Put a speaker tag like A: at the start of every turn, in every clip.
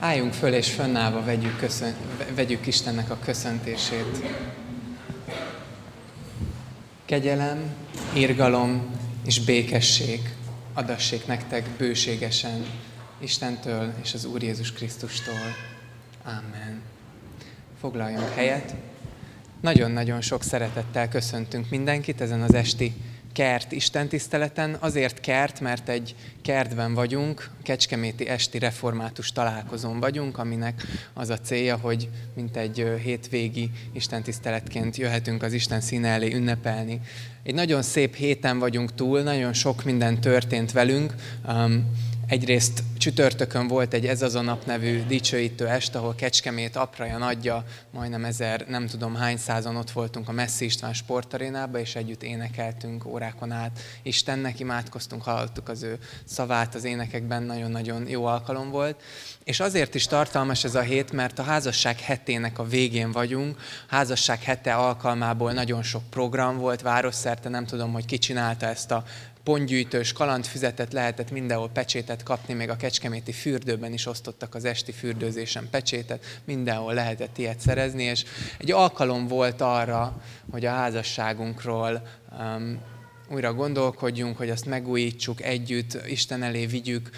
A: Álljunk föl és fönnállva vegyük, köszön, vegyük Istennek a köszöntését. Kegyelem, irgalom és békesség adassék nektek bőségesen Istentől és az Úr Jézus Krisztustól. Amen. Foglaljunk helyet. Nagyon-nagyon sok szeretettel köszöntünk mindenkit ezen az esti kert istentiszteleten. Azért kert, mert egy kertben vagyunk, Kecskeméti Esti Református találkozón vagyunk, aminek az a célja, hogy mint egy hétvégi istentiszteletként jöhetünk az Isten színe elé ünnepelni. Egy nagyon szép héten vagyunk túl, nagyon sok minden történt velünk. Egyrészt csütörtökön volt egy Ez az a nap nevű dicsőítő est, ahol Kecskemét apraja nagyja, majdnem ezer, nem tudom hány százan ott voltunk a Messzi István sportarénába, és együtt énekeltünk órákon át. Istennek imádkoztunk, hallottuk az ő szavát az énekekben, nagyon-nagyon jó alkalom volt. És azért is tartalmas ez a hét, mert a házasság hetének a végén vagyunk. A házasság hete alkalmából nagyon sok program volt, városszerte, nem tudom, hogy ki csinálta ezt a pontgyűjtős kalandfüzetet lehetett mindenhol pecsétet kapni, még a kecskeméti fürdőben is osztottak az esti fürdőzésen pecsétet, mindenhol lehetett ilyet szerezni, és egy alkalom volt arra, hogy a házasságunkról um, újra gondolkodjunk, hogy azt megújítsuk együtt, Isten elé vigyük.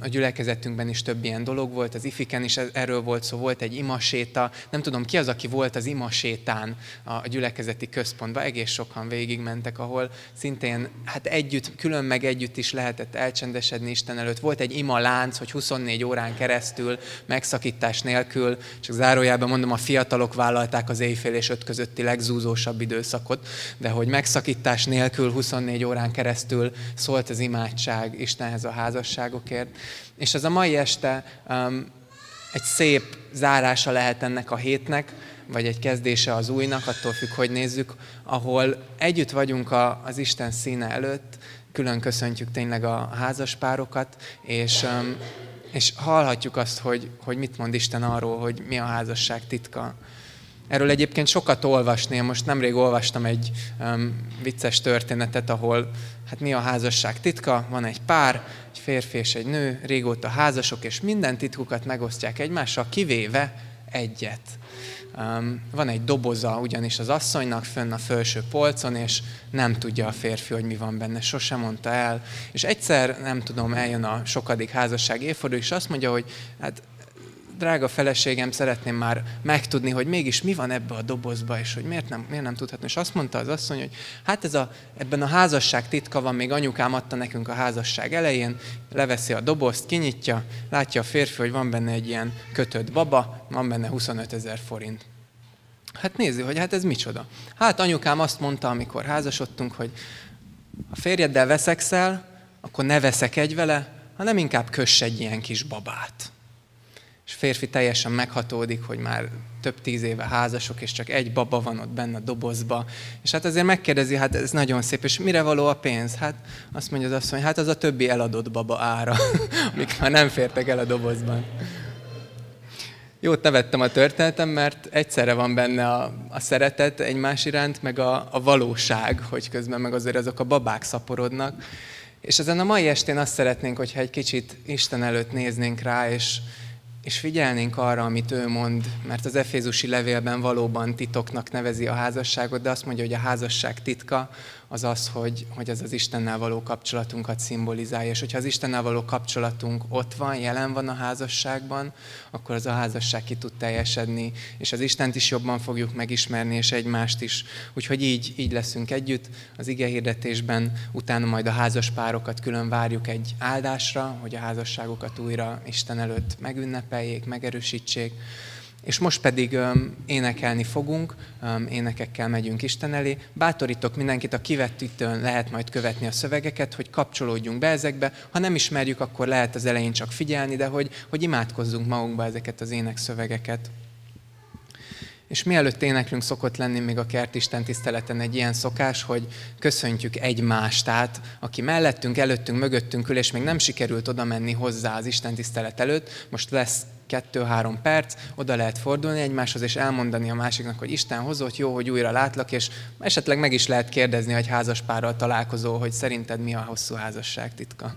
A: A gyülekezetünkben is több ilyen dolog volt, az ifiken is erről volt szó, volt egy imaséta. Nem tudom, ki az, aki volt az imasétán a gyülekezeti központban, egész sokan végigmentek, ahol szintén hát együtt, külön meg együtt is lehetett elcsendesedni Isten előtt. Volt egy ima lánc, hogy 24 órán keresztül, megszakítás nélkül, csak zárójában mondom, a fiatalok vállalták az éjfél és öt közötti legzúzósabb időszakot, de hogy megszakítás nélkül 24 órán keresztül szólt az imádság Istenhez a házasságokért. És ez a mai este um, egy szép zárása lehet ennek a hétnek, vagy egy kezdése az újnak, attól függ, hogy nézzük, ahol együtt vagyunk a, az Isten színe előtt, külön köszöntjük tényleg a házaspárokat, és, um, és hallhatjuk azt, hogy, hogy mit mond Isten arról, hogy mi a házasság titka. Erről egyébként sokat olvasni. Én most nemrég olvastam egy um, vicces történetet, ahol hát mi a házasság titka, van egy pár, egy férfi és egy nő, régóta házasok, és minden titkukat megosztják egymással, kivéve egyet. Um, van egy doboza ugyanis az asszonynak fönn a felső polcon, és nem tudja a férfi, hogy mi van benne, sosem mondta el. És egyszer, nem tudom, eljön a sokadik házasság évforduló, és azt mondja, hogy hát drága feleségem, szeretném már megtudni, hogy mégis mi van ebbe a dobozba, és hogy miért nem, miért nem tudhatni. És azt mondta az asszony, hogy hát ez a, ebben a házasság titka van, még anyukám adta nekünk a házasság elején, leveszi a dobozt, kinyitja, látja a férfi, hogy van benne egy ilyen kötött baba, van benne 25 ezer forint. Hát nézi, hogy hát ez micsoda. Hát anyukám azt mondta, amikor házasodtunk, hogy a férjeddel veszekszel, akkor ne egy vele, hanem inkább köss egy ilyen kis babát és férfi teljesen meghatódik, hogy már több tíz éve házasok, és csak egy baba van ott benne a dobozba. És hát azért megkérdezi, hát ez nagyon szép, és mire való a pénz? Hát azt mondja az asszony, hát az a többi eladott baba ára, amik már nem fértek el a dobozban. Jót nevettem a történetem, mert egyszerre van benne a, a szeretet egymás iránt, meg a, a valóság, hogy közben meg azért azok a babák szaporodnak. És ezen a mai estén azt szeretnénk, hogyha egy kicsit Isten előtt néznénk rá, és, és figyelnénk arra, amit ő mond, mert az Efézusi levélben valóban titoknak nevezi a házasságot, de azt mondja, hogy a házasság titka az az, hogy, hogy ez az Istennel való kapcsolatunkat szimbolizálja. És hogyha az Istennel való kapcsolatunk ott van, jelen van a házasságban, akkor az a házasság ki tud teljesedni, és az Istent is jobban fogjuk megismerni, és egymást is. Úgyhogy így, így leszünk együtt az ige hirdetésben, utána majd a házas párokat külön várjuk egy áldásra, hogy a házasságokat újra Isten előtt megünnepeljék, megerősítsék. És most pedig um, énekelni fogunk, um, énekekkel megyünk Isten elé. Bátorítok mindenkit, a kivetítőn lehet majd követni a szövegeket, hogy kapcsolódjunk be ezekbe. Ha nem ismerjük, akkor lehet az elején csak figyelni, de hogy, hogy imádkozzunk magunkba ezeket az énekszövegeket. És mielőtt éneklünk, szokott lenni még a kertisten tiszteleten egy ilyen szokás, hogy köszöntjük egymást. Tehát aki mellettünk, előttünk, mögöttünk ül, és még nem sikerült oda menni hozzá az Isten tisztelet előtt, most lesz kettő-három perc, oda lehet fordulni egymáshoz, és elmondani a másiknak, hogy Isten hozott, jó, hogy újra látlak, és esetleg meg is lehet kérdezni, hogy házaspárral találkozó, hogy szerinted mi a hosszú házasság titka.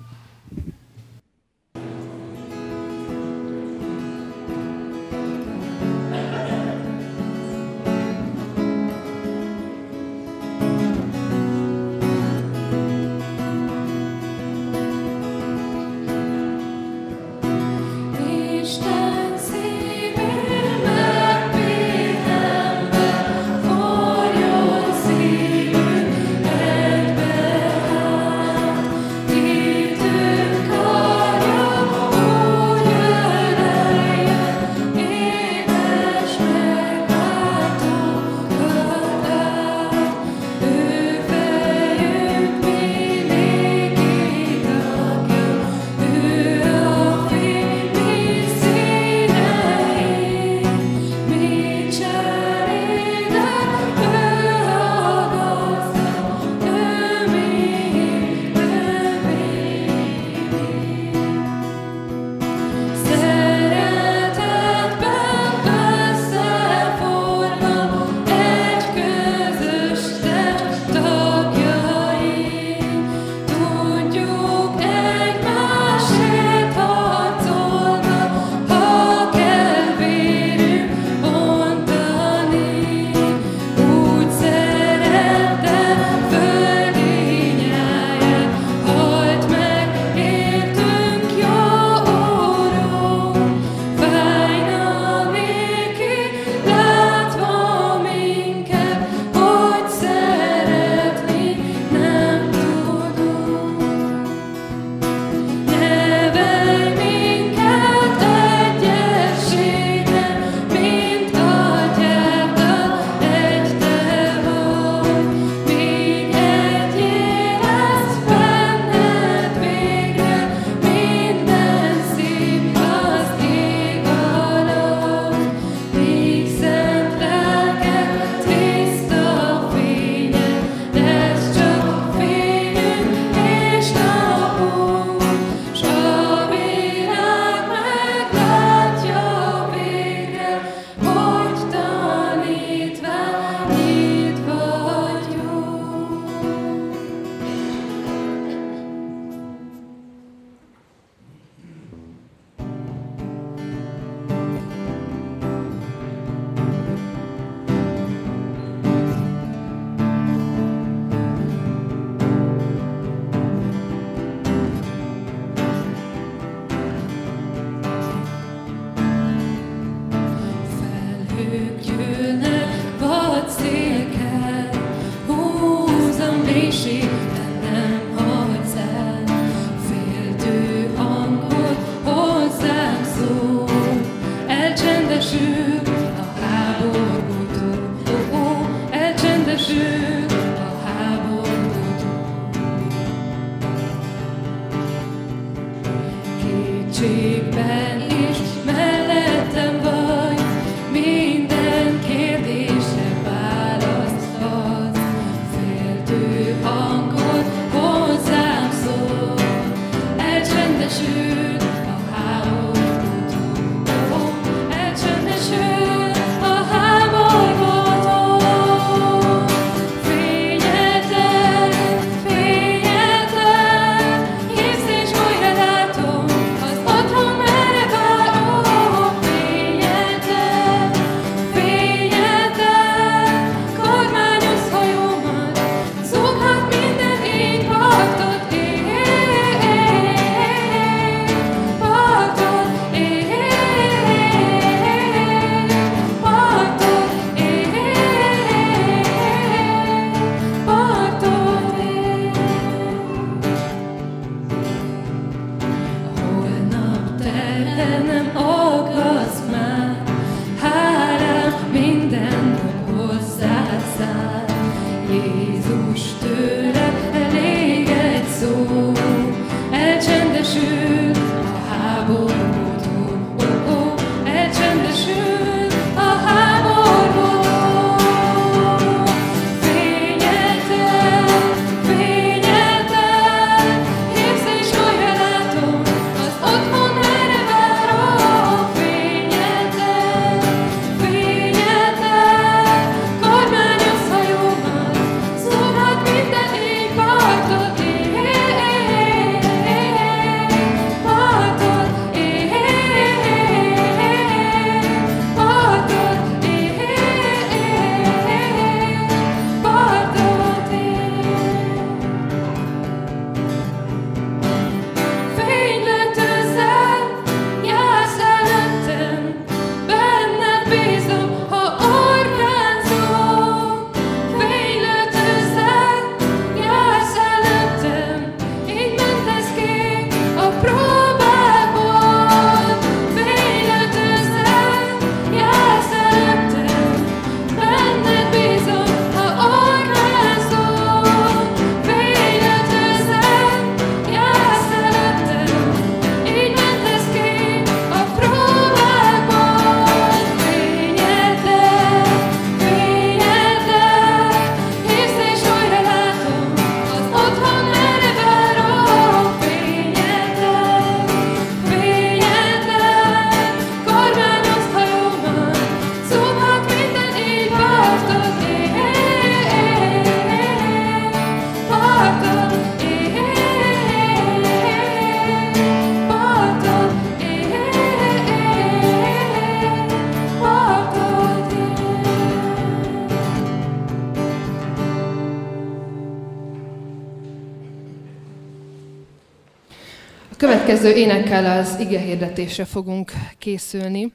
B: Következő énekkel az ige hirdetésre fogunk készülni.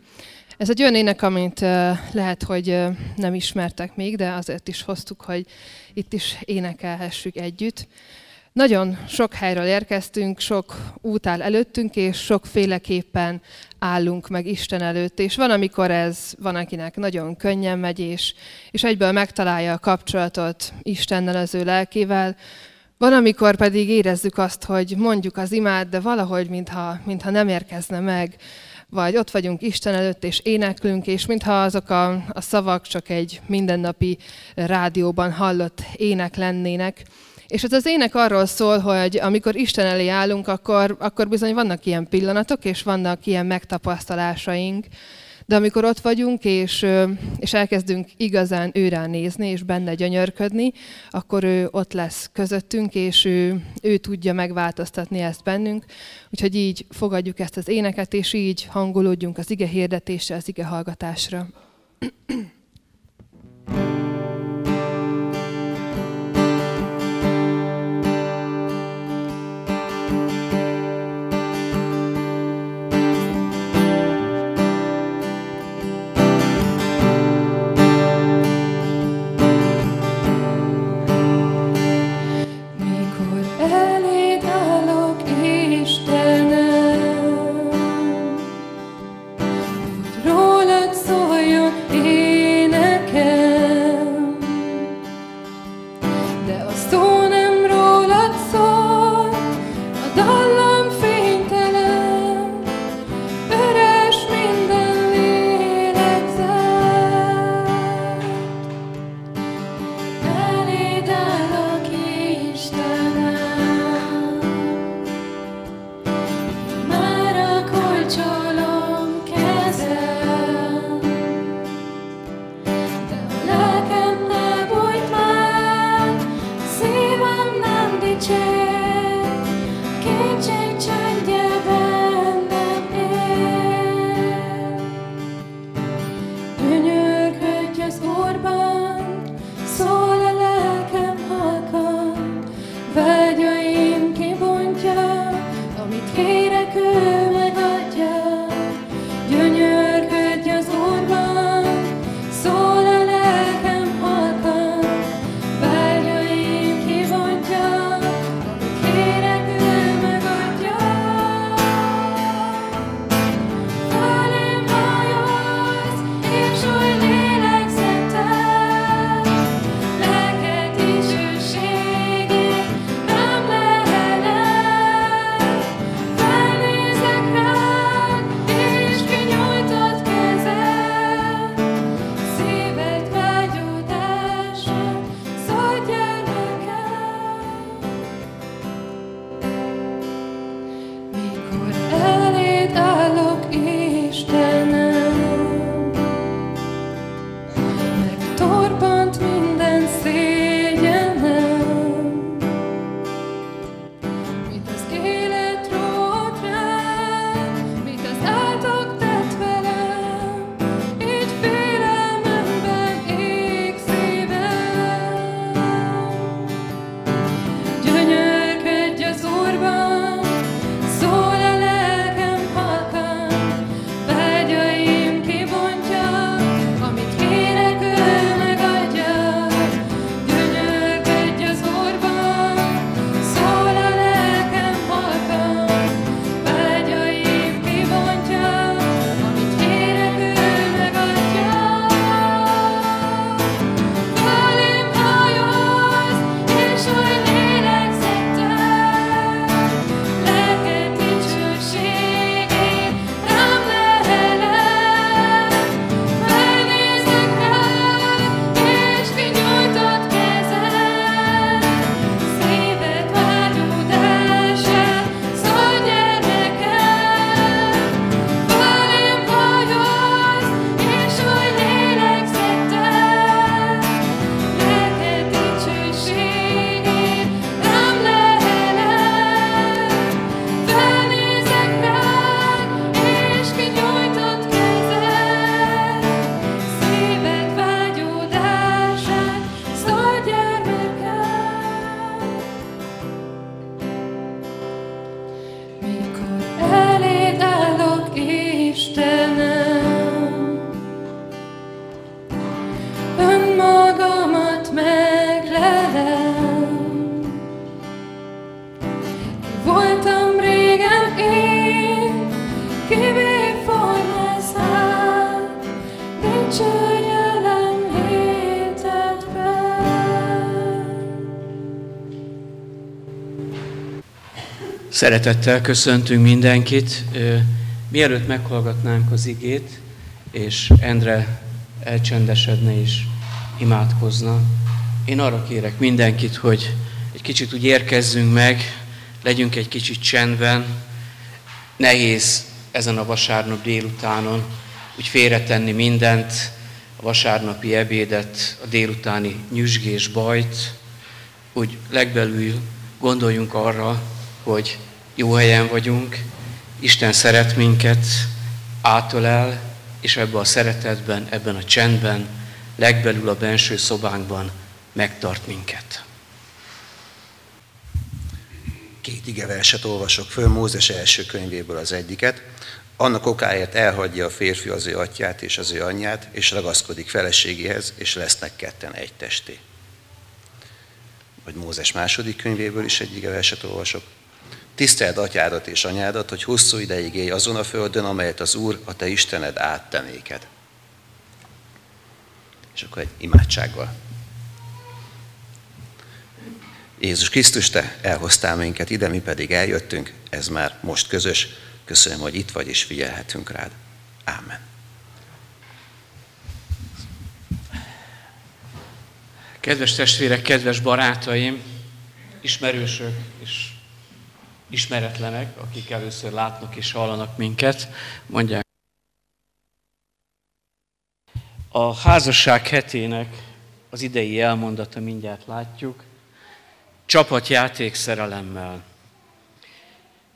B: Ez egy olyan ének, amit lehet, hogy nem ismertek még, de azért is hoztuk, hogy itt is énekelhessük együtt. Nagyon sok helyről érkeztünk, sok út áll előttünk, és sokféleképpen állunk meg Isten előtt. És van, amikor ez van, akinek nagyon könnyen megy, és, és egyből megtalálja a kapcsolatot Istennel, az ő lelkével. Van, amikor pedig érezzük azt, hogy mondjuk az imád, de valahogy, mintha, mintha nem érkezne meg, vagy ott vagyunk Isten előtt, és éneklünk, és mintha azok a, a szavak csak egy mindennapi rádióban hallott ének lennének. És ez az ének arról szól, hogy amikor Isten elé állunk, akkor, akkor bizony vannak ilyen pillanatok, és vannak ilyen megtapasztalásaink, de amikor ott vagyunk, és, és elkezdünk igazán őrá nézni, és benne gyönyörködni, akkor ő ott lesz közöttünk, és ő, ő tudja megváltoztatni ezt bennünk. Úgyhogy így fogadjuk ezt az éneket, és így hangolódjunk az ige hirdetésre, az ige hallgatásra. Rólad szóljon
C: Szeretettel köszöntünk mindenkit. Mielőtt meghallgatnánk az igét, és Endre elcsendesedne és imádkozna, én arra kérek mindenkit, hogy egy kicsit úgy érkezzünk meg, legyünk egy kicsit csendben. Nehéz ezen a vasárnap délutánon úgy félretenni mindent, a vasárnapi ebédet, a délutáni nyüzsgés bajt, úgy legbelül gondoljunk arra, hogy jó helyen vagyunk, Isten szeret minket, átölel, és ebben a szeretetben, ebben a csendben, legbelül a benső szobánkban megtart minket.
D: Két igeverset olvasok föl Mózes első könyvéből az egyiket. Annak okáért elhagyja a férfi az ő atyát és az ő anyját, és ragaszkodik feleségéhez, és lesznek ketten egy testé. Vagy Mózes második könyvéből is egy igeverset olvasok. Tiszteld atyádat és anyádat, hogy hosszú ideig élj azon a földön, amelyet az Úr, a te Istened áttenéked. És akkor egy imádsággal. Jézus Krisztus, Te elhoztál minket ide, mi pedig eljöttünk, ez már most közös. Köszönöm, hogy itt vagy és figyelhetünk rád. Ámen.
C: Kedves testvérek, kedves barátaim, ismerősök és ismeretlenek, akik először látnak és hallanak minket, mondják. A házasság hetének az idei elmondata mindjárt látjuk, csapatjáték szerelemmel.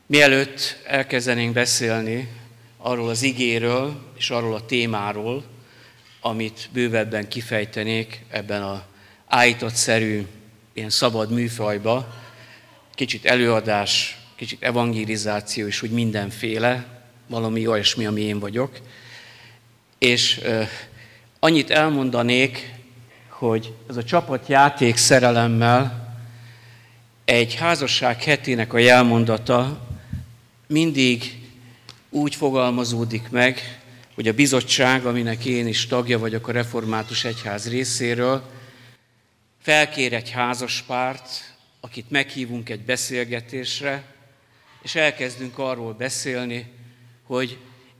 C: Mielőtt elkezdenénk beszélni arról az igéről és arról a témáról, amit bővebben kifejtenék ebben a állított szerű, ilyen szabad műfajba, kicsit előadás, kicsit evangelizáció és úgy mindenféle, valami olyasmi, ami én vagyok. És uh, annyit elmondanék, hogy ez a csapatjáték szerelemmel egy házasság hetének a jelmondata mindig úgy fogalmazódik meg, hogy a bizottság, aminek én is tagja vagyok a Református Egyház részéről, felkér egy házaspárt, akit meghívunk egy beszélgetésre, és elkezdünk arról beszélni, hogy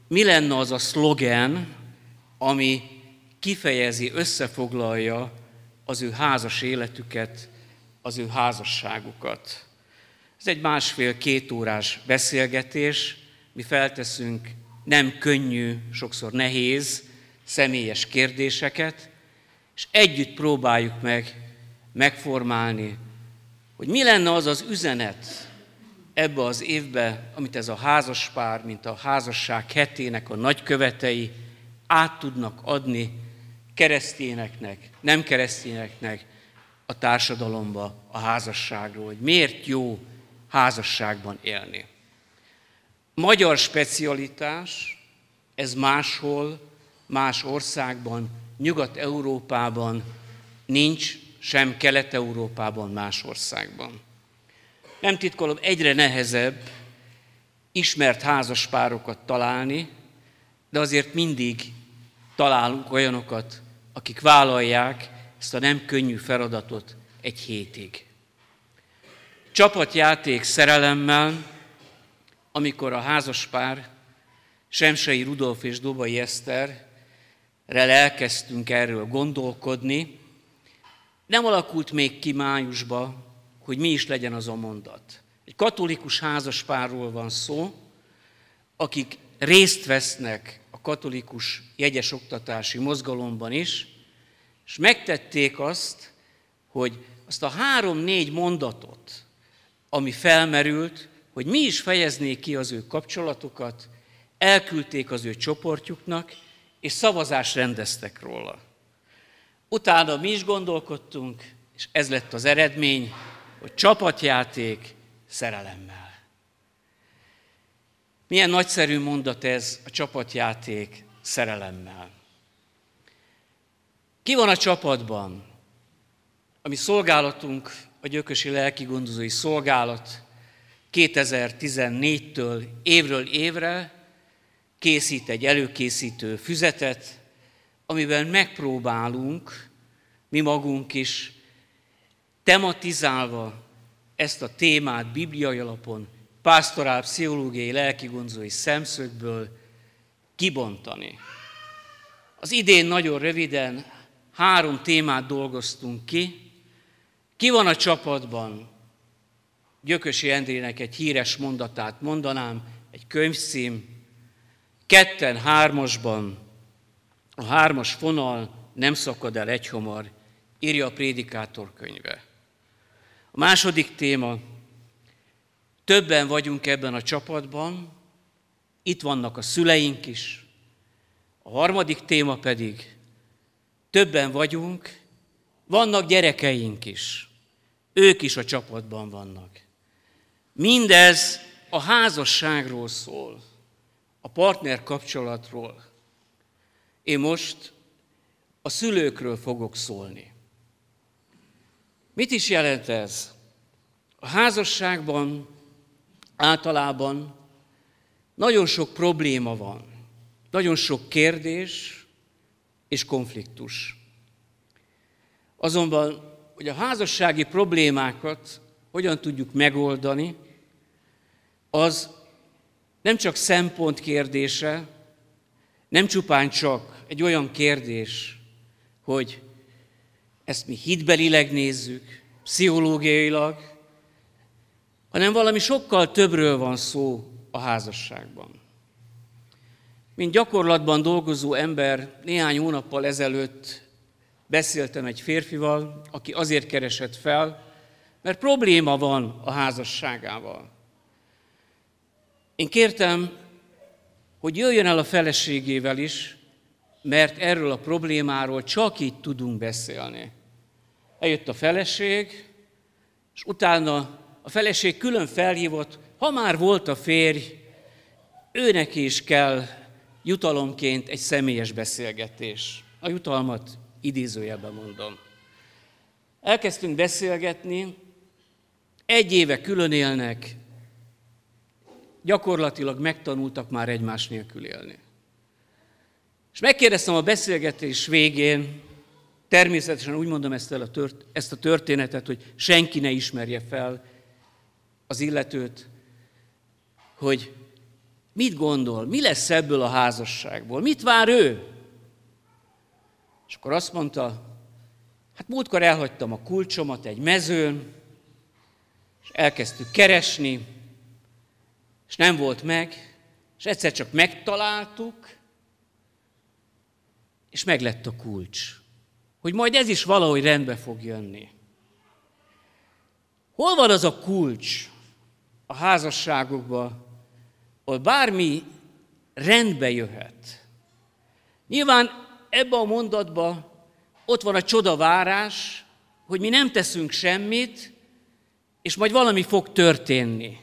C: mi lenne az a szlogen, ami kifejezi, összefoglalja az ő házas életüket, az ő házasságukat. Ez egy másfél-két órás beszélgetés, mi felteszünk nem könnyű, sokszor nehéz, személyes kérdéseket, és együtt próbáljuk meg megformálni, hogy mi lenne az az üzenet, ebbe az évbe, amit ez a házaspár, mint a házasság hetének a nagykövetei át tudnak adni keresztényeknek, nem keresztényeknek a társadalomba, a házasságról, hogy miért jó házasságban élni. Magyar specialitás, ez máshol, más országban, Nyugat-Európában nincs, sem Kelet-Európában, más országban. Nem titkolom, egyre nehezebb ismert házaspárokat találni, de azért mindig találunk olyanokat, akik vállalják ezt a nem könnyű feladatot egy hétig. Csapatjáték szerelemmel, amikor a házaspár Semsei Rudolf és Dobai Eszterrel elkezdtünk erről gondolkodni, nem alakult még ki májusba, hogy mi is legyen az a mondat. Egy katolikus házaspárról van szó, akik részt vesznek a katolikus jegyes oktatási mozgalomban is, és megtették azt, hogy azt a három-négy mondatot, ami felmerült, hogy mi is fejeznék ki az ő kapcsolatokat, elküldték az ő csoportjuknak, és szavazást rendeztek róla. Utána mi is gondolkodtunk, és ez lett az eredmény, hogy csapatjáték szerelemmel. Milyen nagyszerű mondat ez a csapatjáték szerelemmel. Ki van a csapatban? Ami szolgálatunk, a gyökösi lelki gondozói szolgálat 2014-től évről évre készít egy előkészítő füzetet, amivel megpróbálunk mi magunk is tematizálva ezt a témát bibliai alapon, pásztorál, pszichológiai, lelkigonzói szemszögből kibontani. Az idén nagyon röviden három témát dolgoztunk ki. Ki van a csapatban? Gyökösi Endrének egy híres mondatát mondanám, egy könyvcím. Ketten hármasban, a hármas fonal nem szakad el egy homar, írja a prédikátor könyve. A második téma, többen vagyunk ebben a csapatban, itt vannak a szüleink is. A harmadik téma pedig, többen vagyunk, vannak gyerekeink is. Ők is a csapatban vannak. Mindez a házasságról szól, a partner kapcsolatról. Én most a szülőkről fogok szólni. Mit is jelent ez? A házasságban általában nagyon sok probléma van, nagyon sok kérdés és konfliktus. Azonban, hogy a házassági problémákat hogyan tudjuk megoldani, az nem csak szempont kérdése, nem csupán csak egy olyan kérdés, hogy ezt mi hitbelileg nézzük, pszichológiailag, hanem valami sokkal többről van szó a házasságban. Mint gyakorlatban dolgozó ember, néhány hónappal ezelőtt beszéltem egy férfival, aki azért keresett fel, mert probléma van a házasságával. Én kértem, hogy jöjjön el a feleségével is, mert erről a problémáról csak így tudunk beszélni. Eljött a feleség, és utána a feleség külön felhívott, ha már volt a férj, őnek is kell jutalomként egy személyes beszélgetés. A jutalmat idézőjelben mondom. Elkezdtünk beszélgetni, egy éve külön élnek, gyakorlatilag megtanultak már egymás nélkül élni. És megkérdeztem a beszélgetés végén, természetesen úgy mondom ezt, el a tört, ezt a történetet, hogy senki ne ismerje fel az illetőt, hogy mit gondol, mi lesz ebből a házasságból, mit vár ő? És akkor azt mondta, hát múltkor elhagytam a kulcsomat egy mezőn, és elkezdtük keresni, és nem volt meg, és egyszer csak megtaláltuk, és meglett a kulcs. Hogy majd ez is valahogy rendbe fog jönni. Hol van az a kulcs a házasságokban, ahol bármi rendbe jöhet? Nyilván ebben a mondatban ott van a csodavárás, hogy mi nem teszünk semmit, és majd valami fog történni.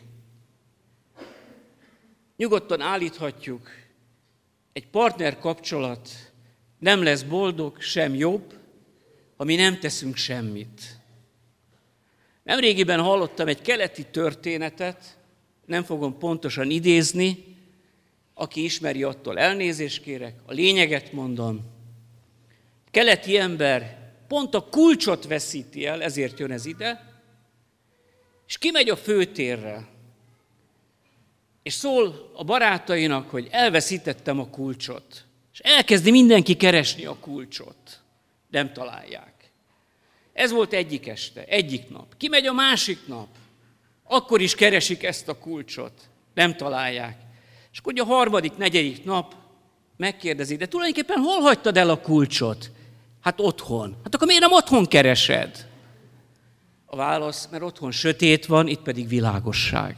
C: Nyugodtan állíthatjuk, egy partner kapcsolat nem lesz boldog, sem jobb, ha mi nem teszünk semmit. Nemrégiben hallottam egy keleti történetet, nem fogom pontosan idézni, aki ismeri, attól elnézést kérek, a lényeget mondom. Keleti ember pont a kulcsot veszíti el, ezért jön ez ide, és kimegy a főtérre, és szól a barátainak, hogy elveszítettem a kulcsot. És elkezdi mindenki keresni a kulcsot. Nem találják. Ez volt egyik este, egyik nap. Kimegy a másik nap. Akkor is keresik ezt a kulcsot. Nem találják. És akkor a harmadik, negyedik nap megkérdezi, de tulajdonképpen hol hagytad el a kulcsot? Hát otthon. Hát akkor miért nem otthon keresed? A válasz, mert otthon sötét van, itt pedig világosság.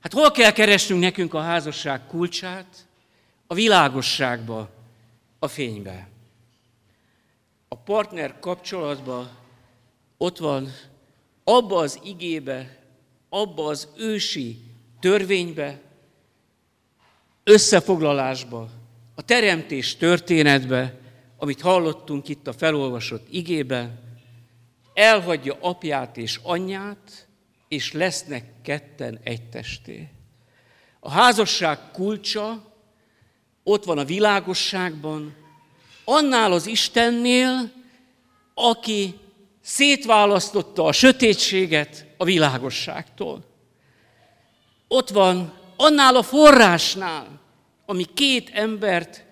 C: Hát hol kell keresnünk nekünk a házasság kulcsát? A világosságba, a fénybe. A partner kapcsolatban ott van abba az igébe, abba az ősi törvénybe, összefoglalásba, a teremtés történetbe, amit hallottunk itt a felolvasott igében, elhagyja apját és anyját, és lesznek ketten egy testé. A házasság kulcsa ott van a világosságban, annál az Istennél, aki szétválasztotta a sötétséget a világosságtól. Ott van annál a forrásnál, ami két embert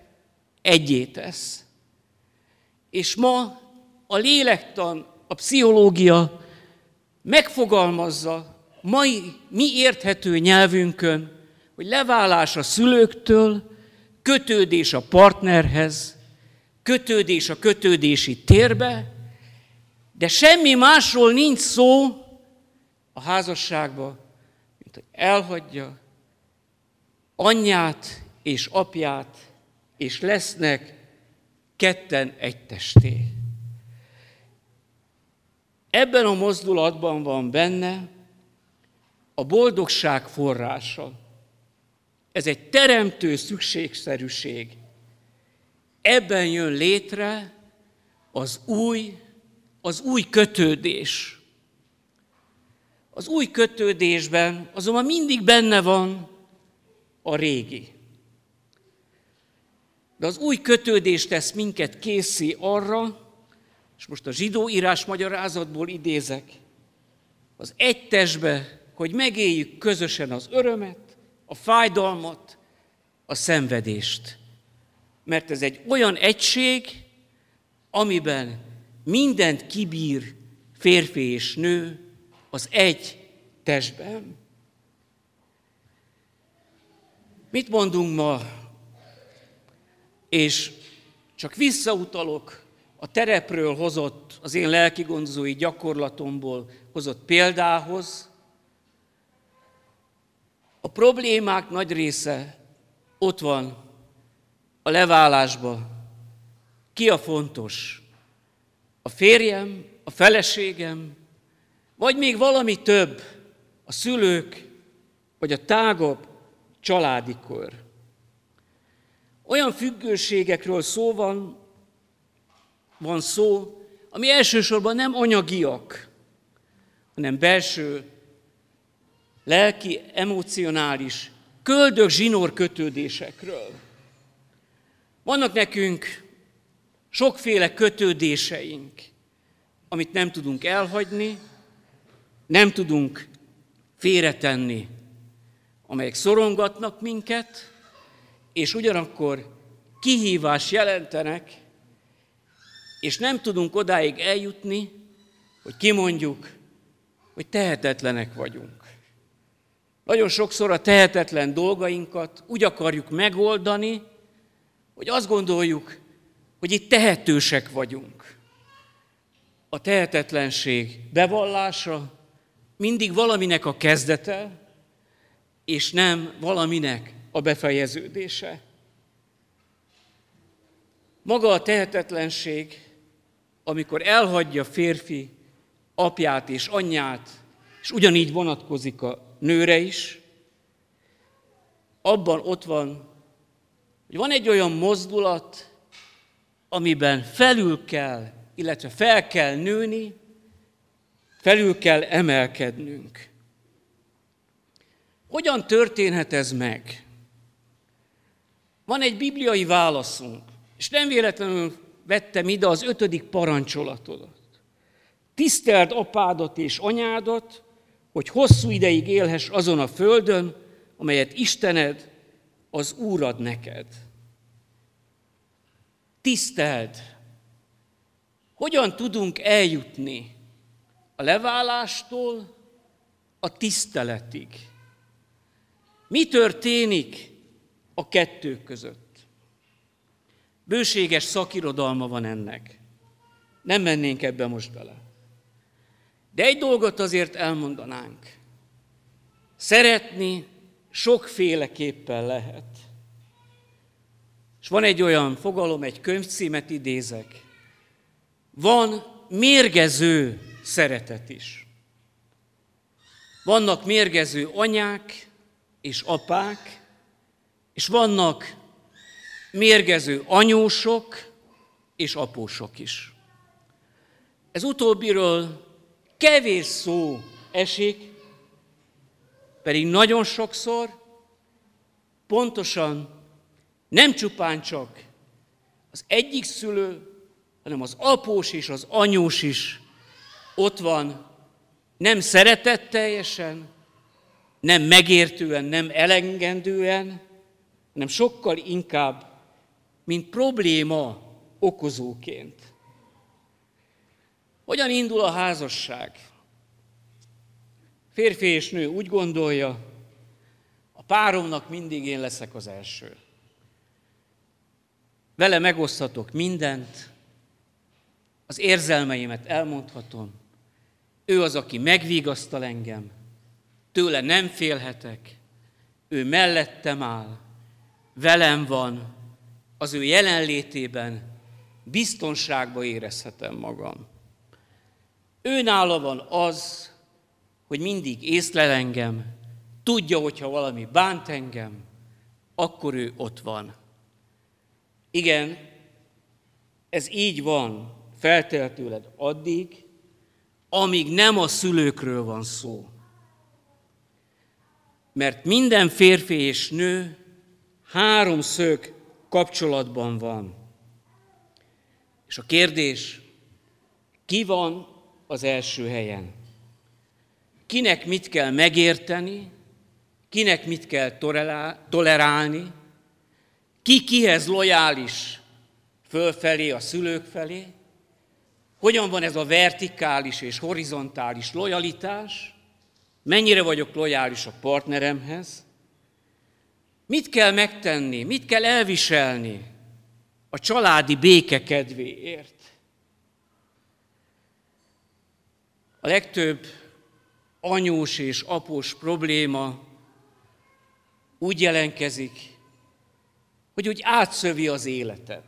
C: egyé tesz. És ma a lélektan, a pszichológia megfogalmazza mai mi érthető nyelvünkön, hogy leválás a szülőktől, kötődés a partnerhez, kötődés a kötődési térbe, de semmi másról nincs szó a házasságban, mint hogy elhagyja anyját és apját, és lesznek ketten egy testé. Ebben a mozdulatban van benne a boldogság forrása. Ez egy teremtő szükségszerűség. Ebben jön létre az új, az új kötődés. Az új kötődésben azonban mindig benne van a régi. De az új kötődés tesz minket készé arra, és most a zsidó írás magyarázatból idézek, az egy testbe, hogy megéljük közösen az örömet, a fájdalmat, a szenvedést. Mert ez egy olyan egység, amiben mindent kibír férfi és nő az egy testben. Mit mondunk ma? És csak visszautalok a terepről hozott, az én lelkigondozói gyakorlatomból hozott példához. A problémák nagy része ott van a leválásban. Ki a fontos? A férjem, a feleségem, vagy még valami több, a szülők, vagy a tágabb családi kör. Olyan függőségekről szó van, van szó, ami elsősorban nem anyagiak, hanem belső, lelki, emocionális, köldök zsinór kötődésekről. Vannak nekünk sokféle kötődéseink, amit nem tudunk elhagyni, nem tudunk félretenni, amelyek szorongatnak minket, és ugyanakkor kihívás jelentenek, és nem tudunk odáig eljutni, hogy kimondjuk, hogy tehetetlenek vagyunk. Nagyon sokszor a tehetetlen dolgainkat úgy akarjuk megoldani, hogy azt gondoljuk, hogy itt tehetősek vagyunk. A tehetetlenség bevallása mindig valaminek a kezdete, és nem valaminek a befejeződése. Maga a tehetetlenség, amikor elhagyja férfi apját és anyját, és ugyanígy vonatkozik a nőre is, abban ott van, hogy van egy olyan mozdulat, amiben felül kell, illetve fel kell nőni, felül kell emelkednünk. Hogyan történhet ez meg? Van egy bibliai válaszunk, és nem véletlenül vettem ide az ötödik parancsolatot. Tiszteld apádat és anyádat, hogy hosszú ideig élhess azon a földön, amelyet Istened, az Úr ad neked. Tiszteld! Hogyan tudunk eljutni a leválástól a tiszteletig? Mi történik a kettő között? Bőséges szakirodalma van ennek. Nem mennénk ebbe most bele. De egy dolgot azért elmondanánk. Szeretni sokféleképpen lehet. És van egy olyan fogalom, egy könyvcímet idézek. Van mérgező szeretet is. Vannak mérgező anyák, és apák, és vannak mérgező anyósok és apósok is. Ez utóbbiről kevés szó esik, pedig nagyon sokszor pontosan nem csupán csak az egyik szülő, hanem az após és az anyós is ott van, nem szeretetteljesen, nem megértően, nem elengedően, hanem sokkal inkább, mint probléma okozóként. Hogyan indul a házasság? Férfi és nő úgy gondolja, a páromnak mindig én leszek az első. Vele megoszthatok mindent, az érzelmeimet elmondhatom, ő az, aki megvigasztal engem, tőle nem félhetek, ő mellettem áll, velem van, az ő jelenlétében biztonságba érezhetem magam. Ő nála van az, hogy mindig észlel engem, tudja, hogyha valami bánt engem, akkor ő ott van. Igen, ez így van felteltőled addig, amíg nem a szülőkről van szó. Mert minden férfi és nő háromszög kapcsolatban van. És a kérdés, ki van az első helyen? Kinek mit kell megérteni, kinek mit kell tolerálni, ki kihez lojális fölfelé, a szülők felé, hogyan van ez a vertikális és horizontális lojalitás, mennyire vagyok lojális a partneremhez, mit kell megtenni, mit kell elviselni a családi béke kedvéért. A legtöbb anyós és após probléma úgy jelenkezik, hogy úgy átszövi az életet.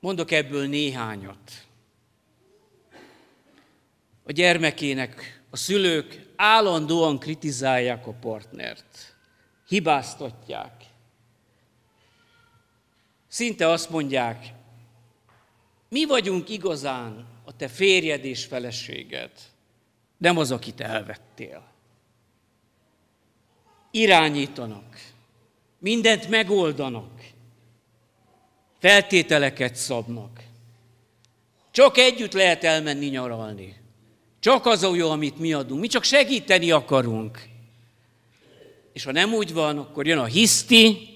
C: Mondok ebből néhányat. A gyermekének a szülők állandóan kritizálják a partnert, hibáztatják. Szinte azt mondják, mi vagyunk igazán a te férjed és feleséged, nem az, akit elvettél. Irányítanak, mindent megoldanak, feltételeket szabnak. Csak együtt lehet elmenni nyaralni. Csak az a jó, amit mi adunk. Mi csak segíteni akarunk. És ha nem úgy van, akkor jön a hiszti,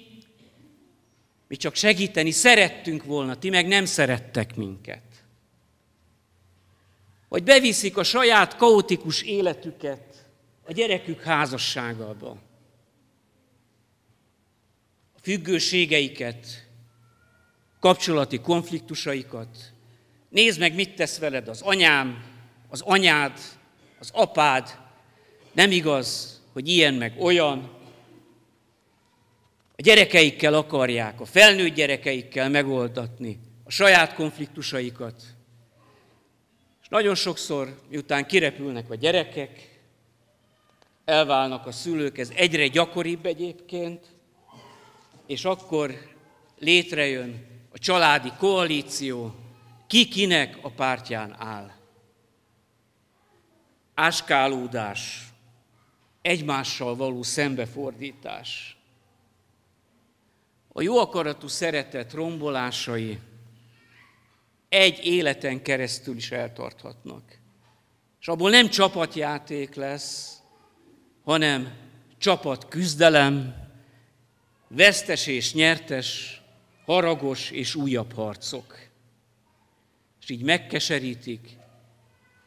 C: mi csak segíteni szerettünk volna, ti meg nem szerettek minket. Vagy beviszik a saját kaotikus életüket a gyerekük házasságába. A függőségeiket, kapcsolati konfliktusaikat. Nézd meg, mit tesz veled az anyám, az anyád, az apád. Nem igaz, hogy ilyen meg olyan. A gyerekeikkel akarják, a felnőtt gyerekeikkel megoldatni a saját konfliktusaikat. És nagyon sokszor, miután kirepülnek a gyerekek, elválnak a szülők, ez egyre gyakoribb egyébként, és akkor létrejön a családi koalíció, ki kinek a pártján áll. Áskálódás, egymással való szembefordítás. A jó akaratú szeretet rombolásai egy életen keresztül is eltarthatnak. És abból nem csapatjáték lesz, hanem csapat küzdelem, vesztes és nyertes, haragos és újabb harcok. És így megkeserítik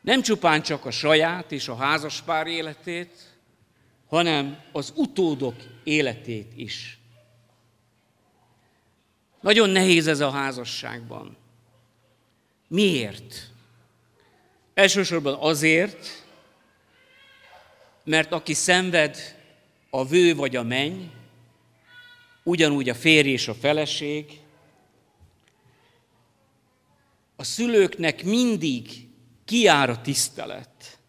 C: nem csupán csak a saját és a házaspár életét, hanem az utódok életét is. Nagyon nehéz ez a házasságban. Miért? Elsősorban azért, mert aki szenved, a vő vagy a menny, ugyanúgy a férj és a feleség. A szülőknek mindig kiár a tisztelet,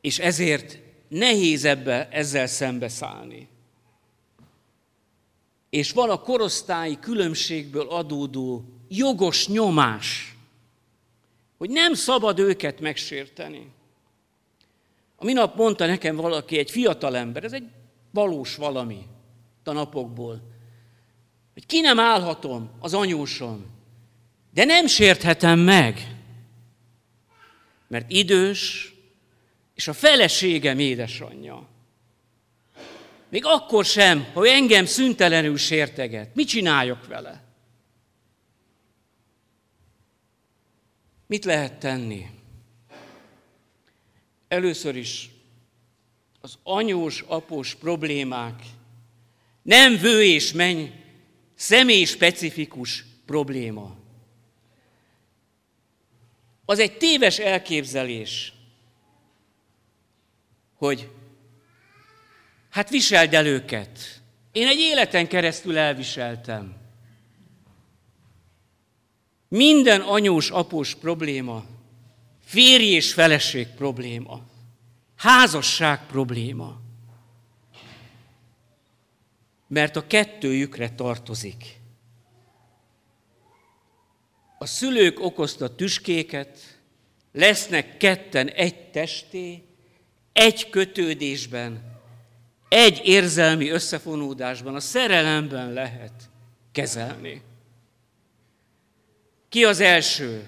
C: és ezért nehéz ebbe, ezzel szembeszállni. És van a korosztályi különbségből adódó jogos nyomás, hogy nem szabad őket megsérteni. A minap mondta nekem valaki, egy fiatal ember, ez egy valós valami, a napokból, hogy Ki nem állhatom az anyóson, de nem sérthetem meg, mert idős, és a feleségem édesanyja. Még akkor sem, ha engem szüntelenül sérteget. Mit csináljak vele? Mit lehet tenni? Először is az anyós, após problémák nem vő és menny, személy specifikus probléma. Az egy téves elképzelés, hogy hát viseld el őket. Én egy életen keresztül elviseltem. Minden anyós, após probléma, férj és feleség probléma, házasság probléma. Mert a kettőjükre tartozik. A szülők okozta tüskéket, lesznek ketten egy testé, egy kötődésben, egy érzelmi összefonódásban, a szerelemben lehet kezelni. Ki az első?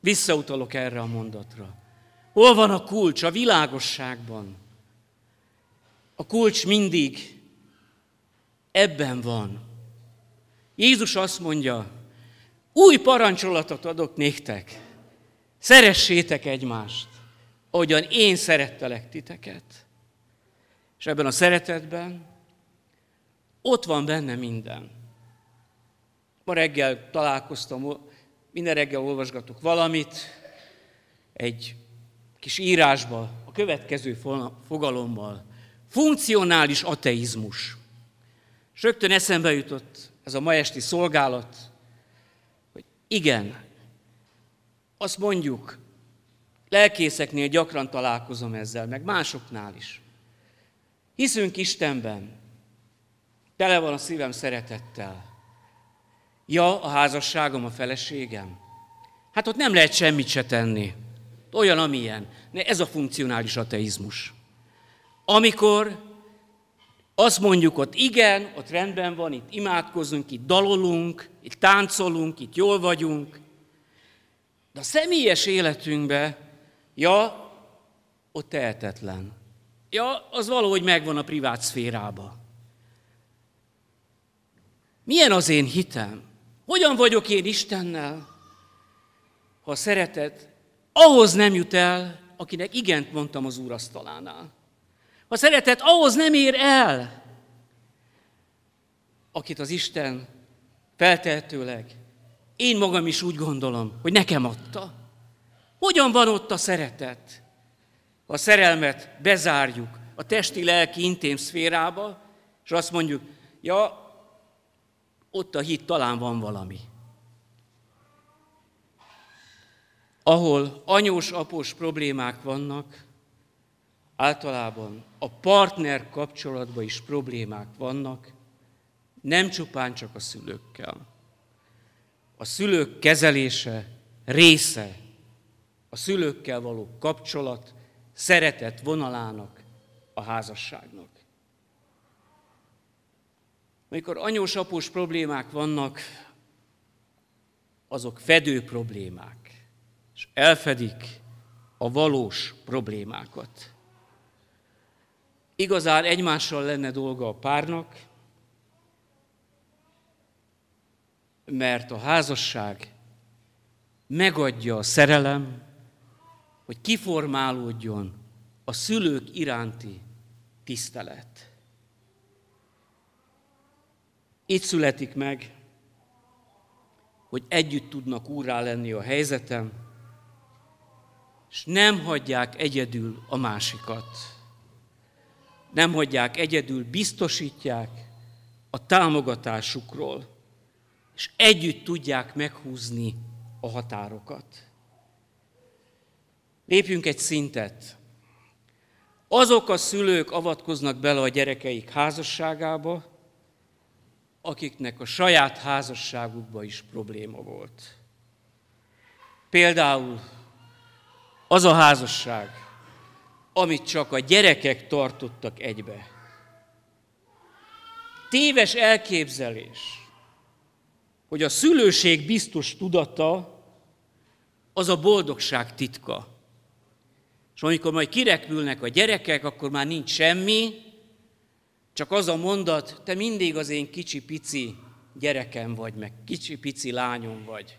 C: Visszautalok erre a mondatra. Hol van a kulcs? A világosságban. A kulcs mindig ebben van. Jézus azt mondja, új parancsolatot adok néktek. Szeressétek egymást, ahogyan én szerettelek titeket. És ebben a szeretetben ott van benne minden. Ma reggel találkoztam minden reggel olvasgatok valamit, egy kis írásba, a következő fogalommal. Funkcionális ateizmus. És rögtön eszembe jutott ez a ma esti szolgálat, hogy igen, azt mondjuk, lelkészeknél gyakran találkozom ezzel, meg másoknál is. Hiszünk Istenben, tele van a szívem szeretettel. Ja, a házasságom, a feleségem. Hát ott nem lehet semmit se tenni. Olyan, amilyen. Ez a funkcionális ateizmus. Amikor azt mondjuk, ott igen, ott rendben van, itt imádkozunk, itt dalolunk, itt táncolunk, itt jól vagyunk, de a személyes életünkben, ja, ott tehetetlen. Ja, az valahogy megvan a privát szférába. Milyen az én hitem? Hogyan vagyok én Istennel? Ha a szeretet ahhoz nem jut el, akinek igent mondtam az úrasztalánál. Ha a szeretet ahhoz nem ér el, akit az Isten feltehetőleg, én magam is úgy gondolom, hogy nekem adta. Hogyan van ott a szeretet? Ha a szerelmet bezárjuk a testi-lelki intém szférába, és azt mondjuk, ja, ott a hit talán van valami. Ahol anyós-após problémák vannak, általában a partner kapcsolatban is problémák vannak, nem csupán csak a szülőkkel. A szülők kezelése része a szülőkkel való kapcsolat szeretet vonalának a házasságnak. Amikor anyós-após problémák vannak, azok fedő problémák, és elfedik a valós problémákat. Igazán egymással lenne dolga a párnak, mert a házasság megadja a szerelem, hogy kiformálódjon a szülők iránti tisztelet. Itt születik meg, hogy együtt tudnak úrá lenni a helyzetem, és nem hagyják egyedül a másikat. Nem hagyják egyedül, biztosítják a támogatásukról, és együtt tudják meghúzni a határokat. Lépjünk egy szintet. Azok a szülők avatkoznak bele a gyerekeik házasságába, akiknek a saját házasságukban is probléma volt. Például az a házasság, amit csak a gyerekek tartottak egybe. Téves elképzelés, hogy a szülőség biztos tudata az a boldogság titka. És amikor majd kirepülnek a gyerekek, akkor már nincs semmi, csak az a mondat, te mindig az én kicsi-pici gyerekem vagy, meg kicsi-pici lányom vagy.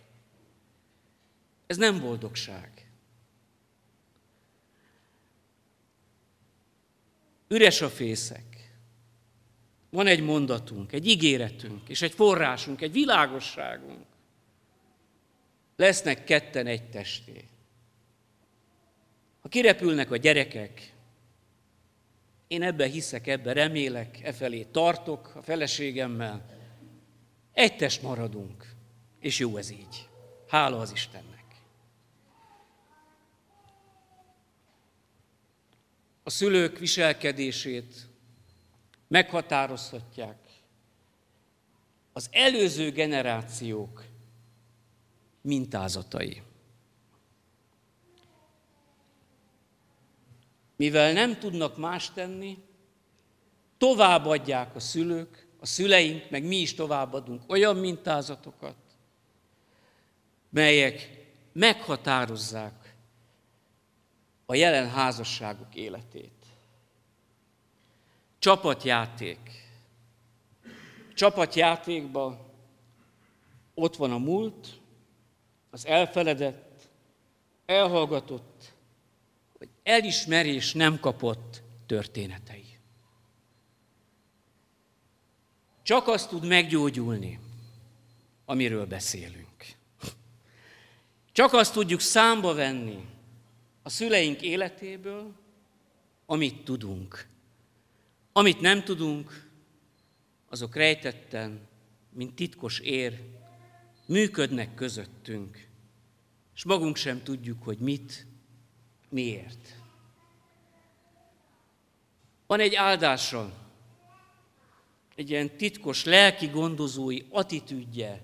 C: Ez nem boldogság. Üres a fészek. Van egy mondatunk, egy ígéretünk, és egy forrásunk, egy világosságunk. Lesznek ketten egy testé. Ha kirepülnek a gyerekek, én ebben hiszek, ebben remélek, e felé tartok a feleségemmel, egy test maradunk, és jó ez így. Hála az Istennek. A szülők viselkedését meghatározhatják az előző generációk mintázatai. Mivel nem tudnak más tenni, továbbadják a szülők, a szüleink, meg mi is továbbadunk olyan mintázatokat, melyek meghatározzák a jelen házasságuk életét. Csapatjáték. Csapatjátékban ott van a múlt, az elfeledett, elhallgatott, elismerés nem kapott történetei. Csak azt tud meggyógyulni, amiről beszélünk. Csak azt tudjuk számba venni a szüleink életéből, amit tudunk. Amit nem tudunk, azok rejtetten, mint titkos ér, működnek közöttünk, és magunk sem tudjuk, hogy mit, miért. Van egy áldásra, egy ilyen titkos lelki gondozói attitűdje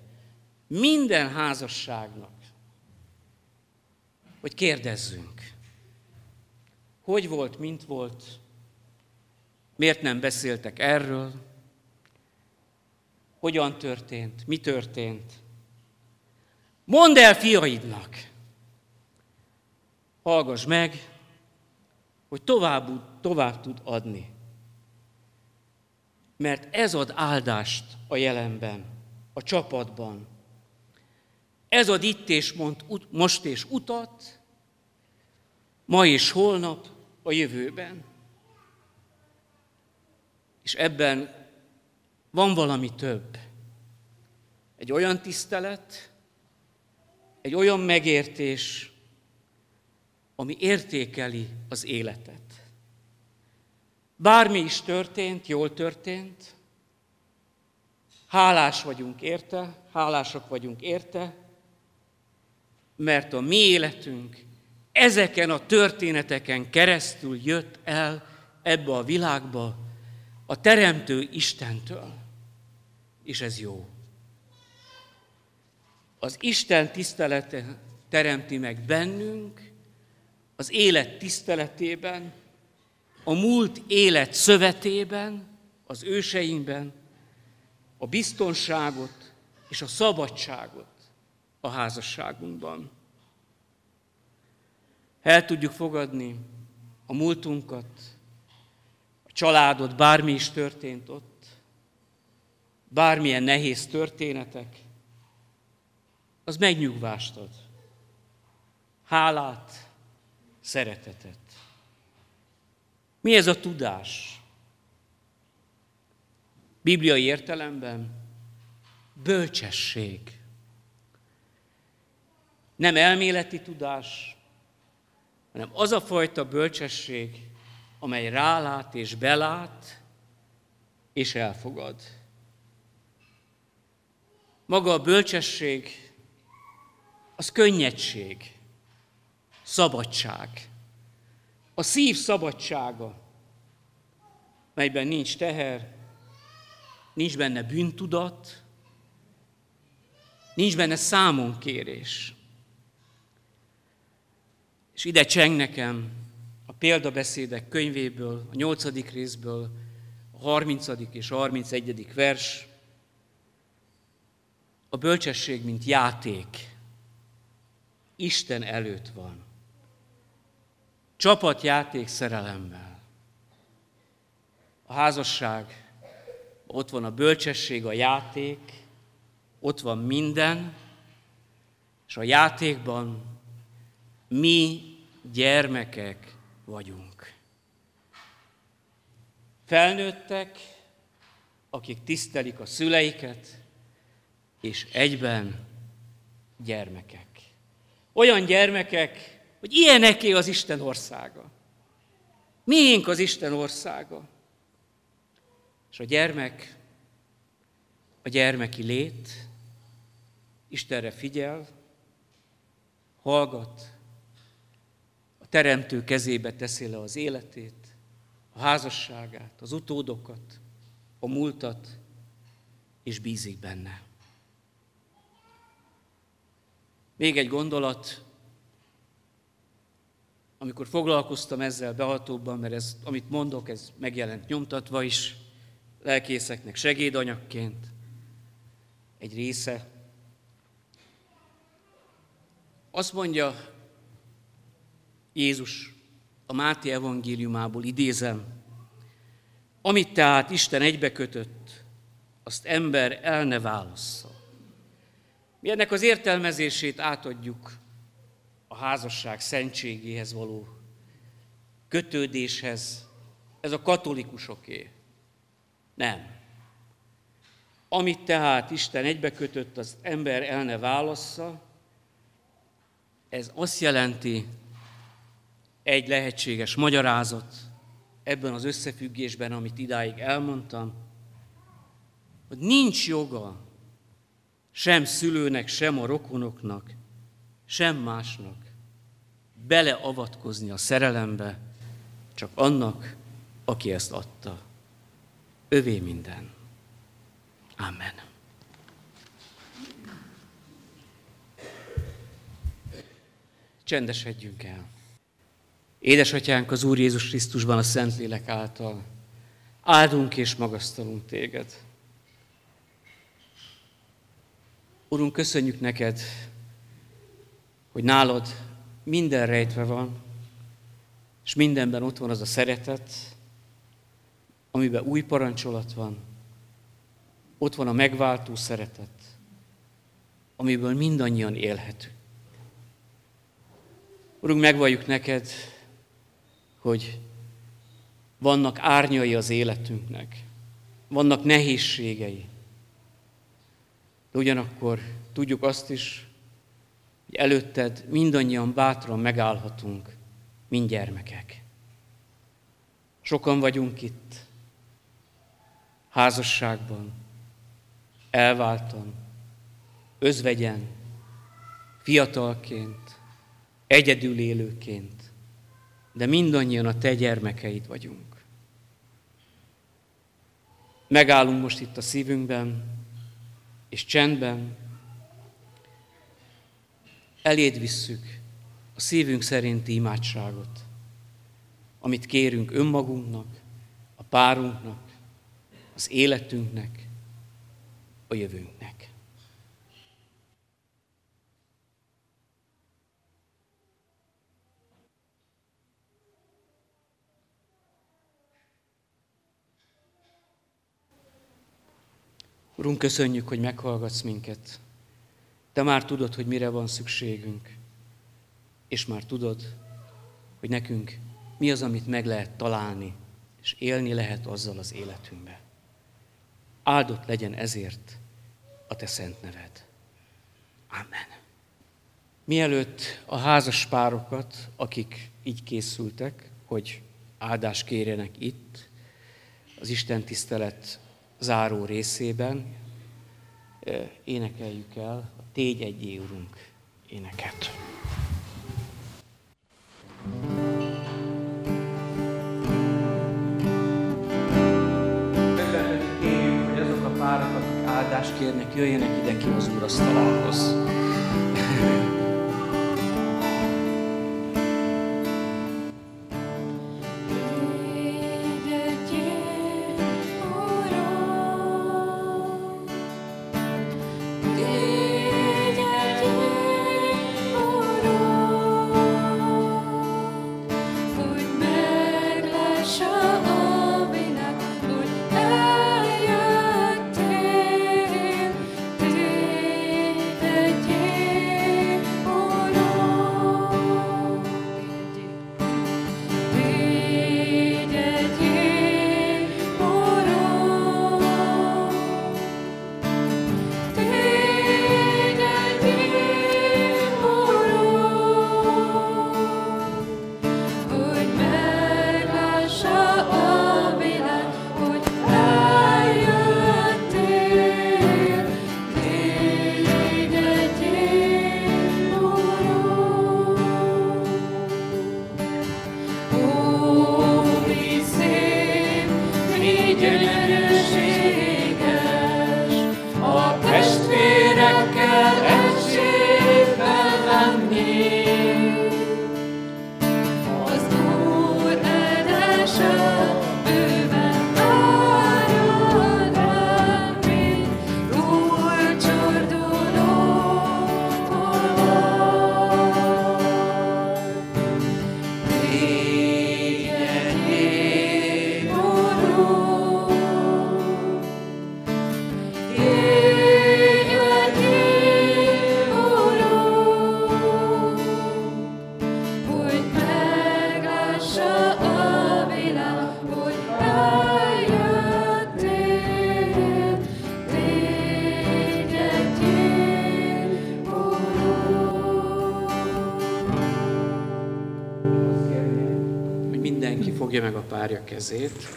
C: minden házasságnak, hogy kérdezzünk. Hogy volt, mint volt? Miért nem beszéltek erről? Hogyan történt? Mi történt? Mondd el fiaidnak! Hallgass meg, hogy tovább, tovább tud adni. Mert ez ad áldást a jelenben, a csapatban. Ez ad itt és mond, most és utat, ma és holnap, a jövőben. És ebben van valami több. Egy olyan tisztelet, egy olyan megértés, ami értékeli az életet. Bármi is történt, jól történt, hálás vagyunk érte, hálásak vagyunk érte, mert a mi életünk ezeken a történeteken keresztül jött el ebbe a világba a Teremtő Istentől. És ez jó. Az Isten tisztelete teremti meg bennünk, az élet tiszteletében, a múlt élet szövetében, az őseinkben, a biztonságot és a szabadságot a házasságunkban. El tudjuk fogadni a múltunkat, a családot, bármi is történt ott, bármilyen nehéz történetek, az megnyugvást ad. Hálát, szeretetet. Mi ez a tudás? Bibliai értelemben bölcsesség. Nem elméleti tudás, hanem az a fajta bölcsesség, amely rálát és belát, és elfogad. Maga a bölcsesség, az könnyedség, szabadság. A szív szabadsága, melyben nincs teher, nincs benne bűntudat, nincs benne számonkérés. És ide cseng nekem a példabeszédek könyvéből, a nyolcadik részből, a harmincadik és a harminc vers, A bölcsesség, mint játék, Isten előtt van. Csapatjáték szerelemmel. A házasság, ott van a bölcsesség, a játék, ott van minden, és a játékban mi gyermekek vagyunk. Felnőttek, akik tisztelik a szüleiket, és egyben gyermekek. Olyan gyermekek, hogy ilyeneké az Isten országa. Miénk az Isten országa. És a gyermek, a gyermeki lét Istenre figyel, hallgat, a teremtő kezébe teszi le az életét, a házasságát, az utódokat, a múltat, és bízik benne. Még egy gondolat, amikor foglalkoztam ezzel behatóbban, mert ez, amit mondok, ez megjelent nyomtatva is, lelkészeknek segédanyagként, egy része. Azt mondja Jézus a Máté evangéliumából, idézem, amit tehát Isten egybekötött, azt ember el ne válassza. Mi ennek az értelmezését átadjuk a házasság szentségéhez való kötődéshez. Ez a katolikusoké. Nem. Amit tehát Isten egybekötött, az ember el válassza, ez azt jelenti, egy lehetséges magyarázat ebben az összefüggésben, amit idáig elmondtam, hogy nincs joga sem szülőnek, sem a rokonoknak, sem másnak beleavatkozni a szerelembe, csak annak, aki ezt adta. Övé minden. Amen. Csendesedjünk el. Édesatyánk az Úr Jézus Krisztusban a Szentlélek által, áldunk és magasztalunk téged. Urunk, köszönjük neked, hogy nálad minden rejtve van, és mindenben ott van az a szeretet, amiben új parancsolat van, ott van a megváltó szeretet, amiből mindannyian élhetünk. Urunk, megvalljuk neked, hogy vannak árnyai az életünknek, vannak nehézségei, de ugyanakkor tudjuk azt is, hogy előtted mindannyian bátran megállhatunk, mint gyermekek. Sokan vagyunk itt, házasságban, elváltan, özvegyen, fiatalként, egyedül élőként, de mindannyian a te gyermekeid vagyunk. Megállunk most itt a szívünkben, és csendben eléd visszük a szívünk szerinti imádságot, amit kérünk önmagunknak, a párunknak, az életünknek, a jövőnknek. Urunk, köszönjük, hogy meghallgatsz minket. Te már tudod, hogy mire van szükségünk. És már tudod, hogy nekünk mi az, amit meg lehet találni, és élni lehet azzal az életünkbe. Áldott legyen ezért a Te szent neved. Amen. Mielőtt a házas párokat, akik így készültek, hogy áldást kérjenek itt, az Isten tisztelet záró részében énekeljük el Tégy egy Úrunk éneket. Azok a párak, akik áldást kérnek, jöjjenek ide ki az úrasztalához. Párja kezét,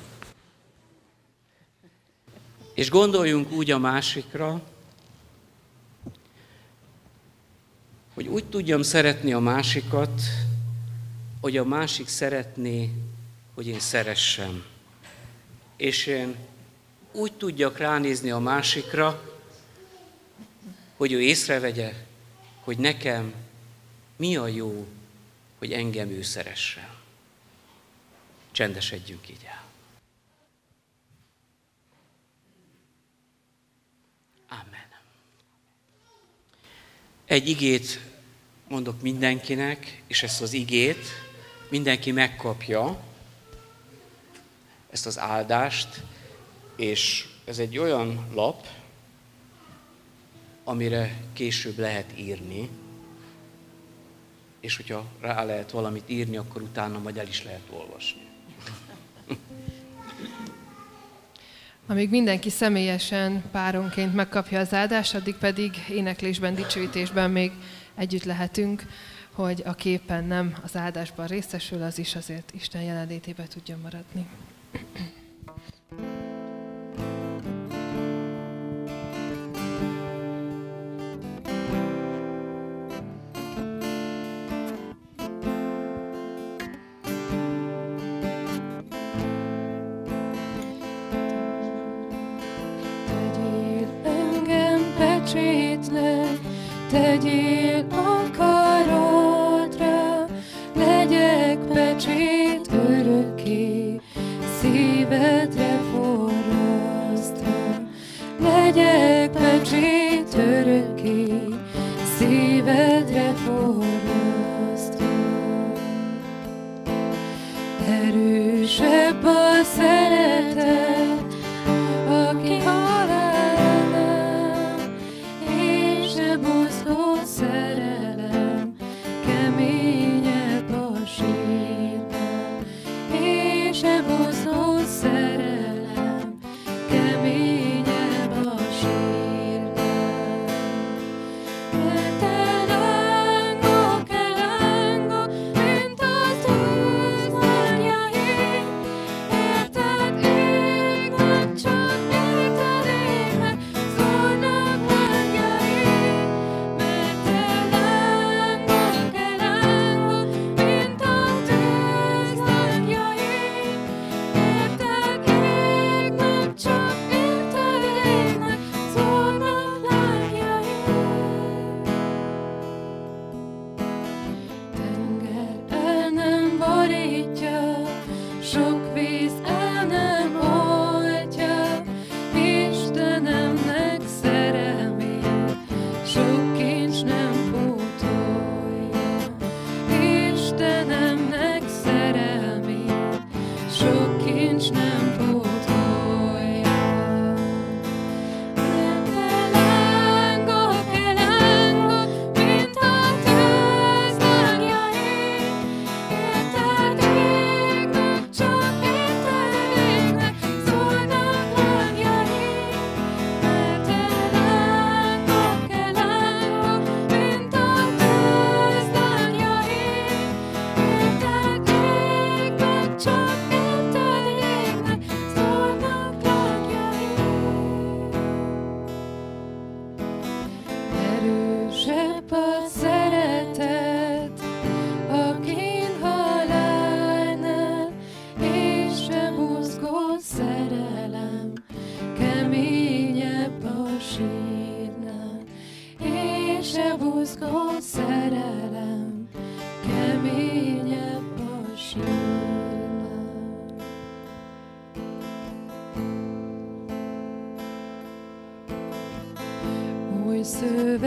C: és gondoljunk úgy a másikra, hogy úgy tudjam szeretni a másikat, hogy a másik szeretné, hogy én szeressem. És én úgy tudjak ránézni a másikra, hogy ő észrevegye, hogy nekem mi a jó, hogy engem ő szeressen. Csendesedjünk így el. Amen. Egy igét mondok mindenkinek, és ezt az igét mindenki megkapja, ezt az áldást, és ez egy olyan lap, amire később lehet írni, és hogyha rá lehet valamit írni, akkor utána majd el is lehet olvasni.
E: Amíg mindenki személyesen páronként megkapja az áldást, addig pedig éneklésben, dicsőítésben még együtt lehetünk, hogy a képen nem az áldásban részesül, az is azért Isten jelenlétébe tudjon maradni. Itt a szív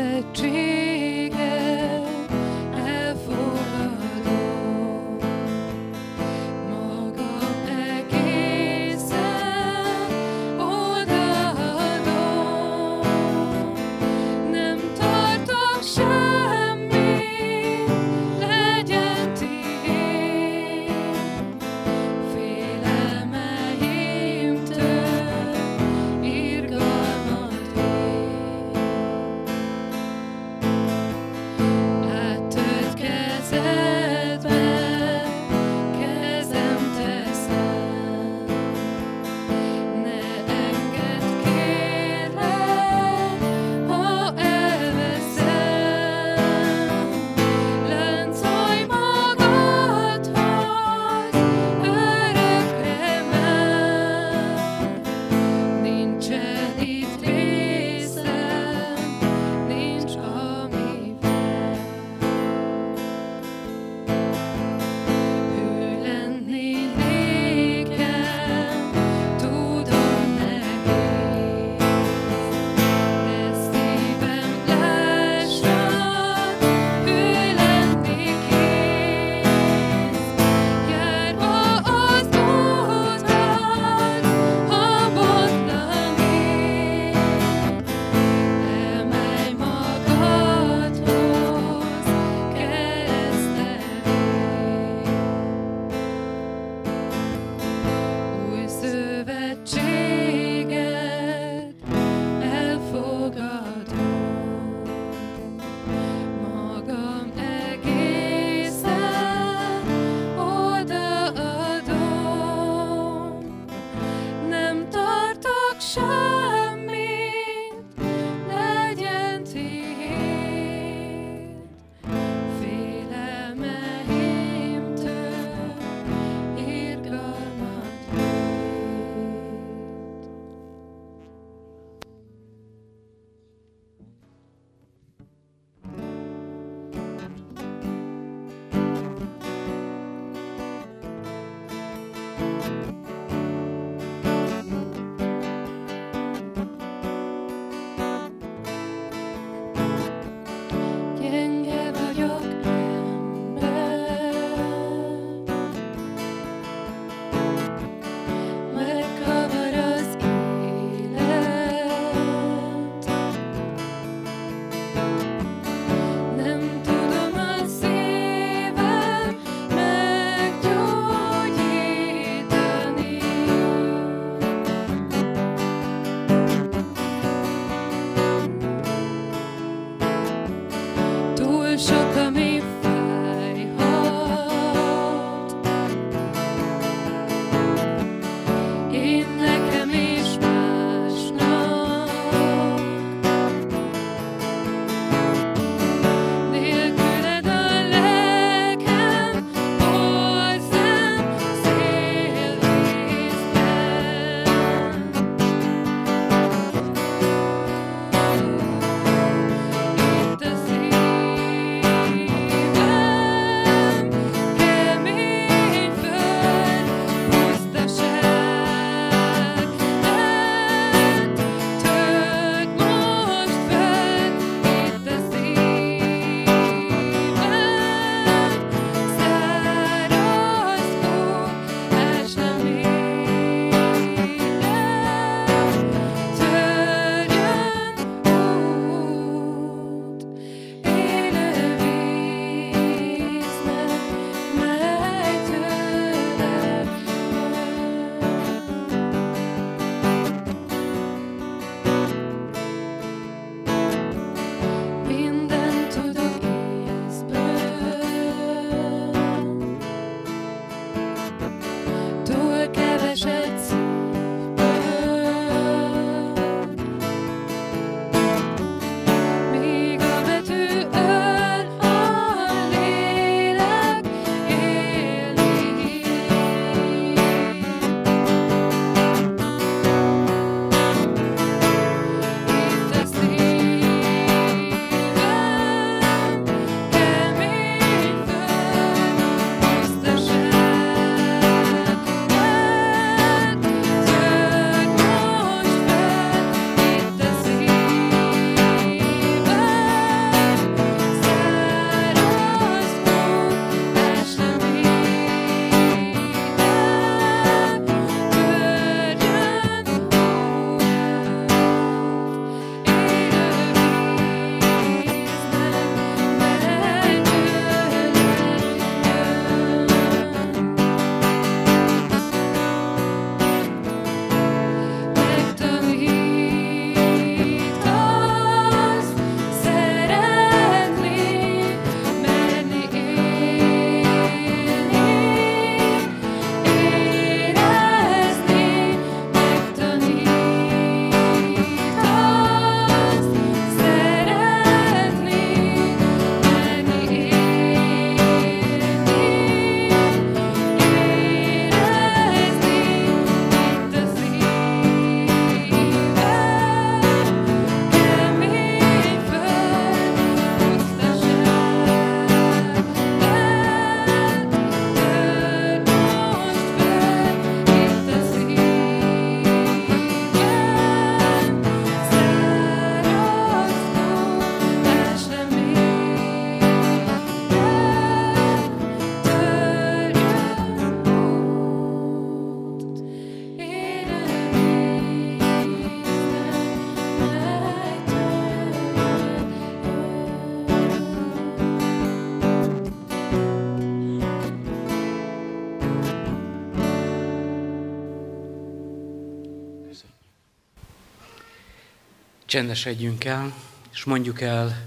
C: Csendesedjünk el, és mondjuk el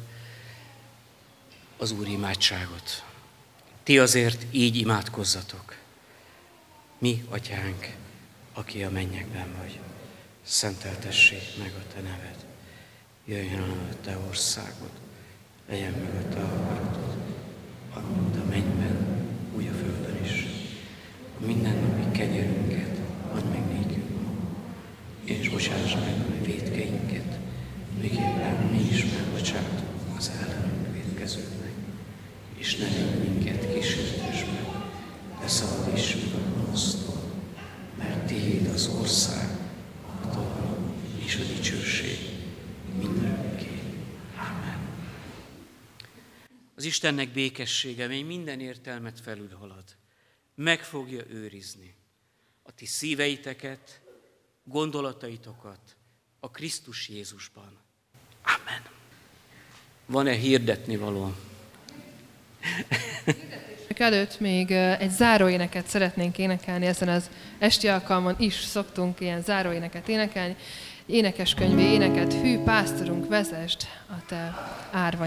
C: az Úr imádságot. Ti azért így imádkozzatok. Mi, Atyánk, aki a mennyekben vagy, szenteltessék meg a Te neved. Jöjjön a Te országod, legyen meg a Te akaratod, amint a mennyben, úgy a földön is. A mindennapi kenyerünket add meg nékünk és bocsáss meg a védkeinket, miképpen mi is megbocsátunk az ellenünk védkezőknek, és ne légy minket kísértésbe, de szabadíts meg a gonosztól, mert Tiéd az ország, a hatalom és a dicsőség mindörökké. Amen. Az Istennek békessége, mely minden értelmet felülhalad, meg fogja őrizni a ti szíveiteket, gondolataitokat a Krisztus Jézusban. Amen. Van-e hirdetni való?
E: előtt még egy záróéneket szeretnénk énekelni, ezen az esti alkalmon is szoktunk ilyen záróéneket énekelni. Énekeskönyvé éneket, hű pásztorunk, vezest a te árva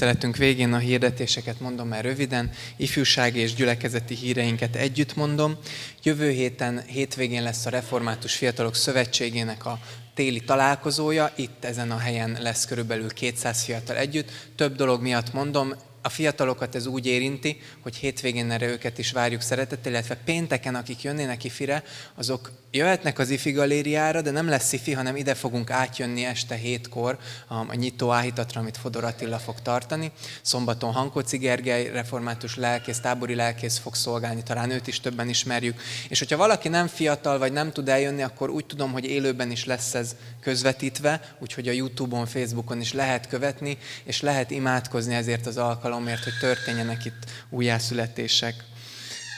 A: tiszteletünk végén a hirdetéseket mondom már röviden, ifjúsági és gyülekezeti híreinket együtt mondom. Jövő héten, hétvégén lesz a Református Fiatalok Szövetségének a téli találkozója, itt ezen a helyen lesz körülbelül 200 fiatal együtt. Több dolog miatt mondom, a fiatalokat ez úgy érinti, hogy hétvégén erre őket is várjuk szeretettel, illetve pénteken, akik jönnének ifire, azok jöhetnek az ifi galériára, de nem lesz ifi, hanem ide fogunk átjönni este hétkor a nyitó áhítatra, amit Fodor Attila fog tartani. Szombaton Hankóci Gergely, református lelkész, tábori lelkész fog szolgálni, talán őt is többen ismerjük. És hogyha valaki nem fiatal, vagy nem tud eljönni, akkor úgy tudom, hogy élőben is lesz ez közvetítve, úgyhogy a Youtube-on, Facebookon is lehet követni, és lehet imádkozni ezért az alkalomért, hogy történjenek itt újjászületések.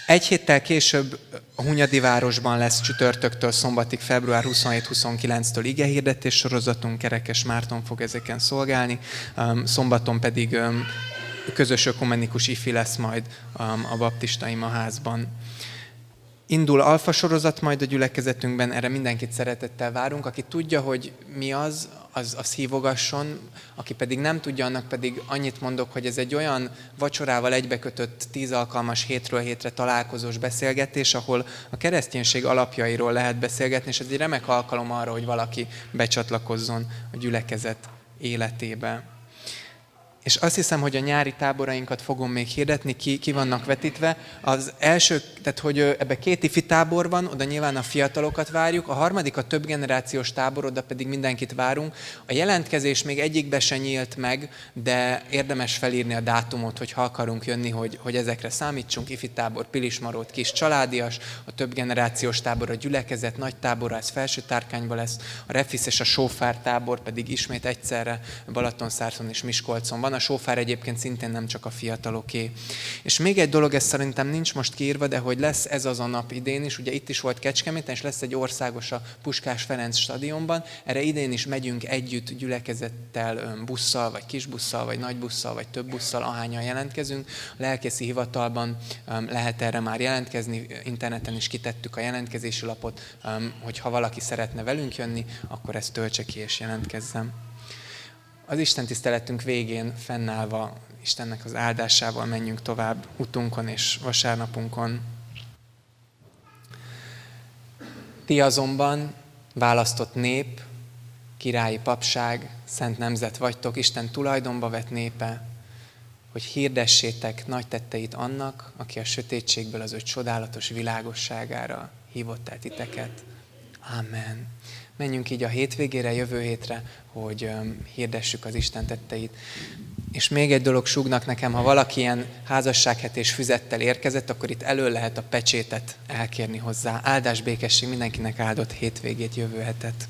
A: Egy héttel később a Hunyadi városban lesz csütörtöktől szombatig, február 27-29-től igehirdetés sorozatunk, Kerekes Márton fog ezeken szolgálni, szombaton pedig közös ökumenikus ifi lesz majd a baptista imaházban. Indul alfa sorozat majd a gyülekezetünkben, erre mindenkit szeretettel várunk. Aki tudja, hogy mi az, az, az hívogasson, aki pedig nem tudja, annak pedig annyit mondok, hogy ez egy olyan vacsorával egybekötött tíz alkalmas hétről hétre találkozós beszélgetés, ahol a kereszténység alapjairól lehet beszélgetni, és ez egy remek alkalom arra, hogy valaki becsatlakozzon a gyülekezet életébe. És azt hiszem, hogy a nyári táborainkat fogom még hirdetni, ki, ki vannak vetítve. Az első, tehát hogy ebbe két ifi tábor van, oda nyilván a fiatalokat várjuk, a harmadik a több generációs tábor, oda pedig mindenkit várunk. A jelentkezés még egyikbe se nyílt meg, de érdemes felírni a dátumot, hogy ha akarunk jönni, hogy, hogy ezekre számítsunk. Ifi tábor, Pilismarót, kis családias, a több generációs tábor, a gyülekezet, nagy tábor, ez felső tárkányban lesz, a Refisz és a Sófár tábor pedig ismét egyszerre Balatonszárszon és Miskolcon van van, a sófár egyébként szintén nem csak a fiataloké. És még egy dolog, ez szerintem nincs most kiírva, de hogy lesz ez az a nap idén is, ugye itt is volt Kecskeméten, és lesz egy országos a Puskás Ferenc stadionban, erre idén is megyünk együtt gyülekezettel, busszal, vagy kisbusszal, vagy nagy busszal, vagy több busszal, ahányan jelentkezünk. A lelkészi hivatalban lehet erre már jelentkezni, interneten is kitettük a jelentkezési lapot, hogy ha valaki szeretne velünk jönni, akkor ezt töltse ki és jelentkezzem az Isten tiszteletünk végén fennállva Istennek az áldásával menjünk tovább utunkon és vasárnapunkon. Ti azonban választott nép, királyi papság, szent nemzet vagytok, Isten tulajdonba vett népe, hogy hirdessétek nagy tetteit annak, aki a sötétségből az ő csodálatos világosságára hívott el titeket. Amen menjünk így a hétvégére, jövő hétre, hogy hirdessük az Isten tetteit. És még egy dolog súgnak nekem, ha valaki ilyen házassághetés füzettel érkezett, akkor itt elő lehet a pecsétet elkérni hozzá. Áldás békesség mindenkinek áldott hétvégét, jövő hetet.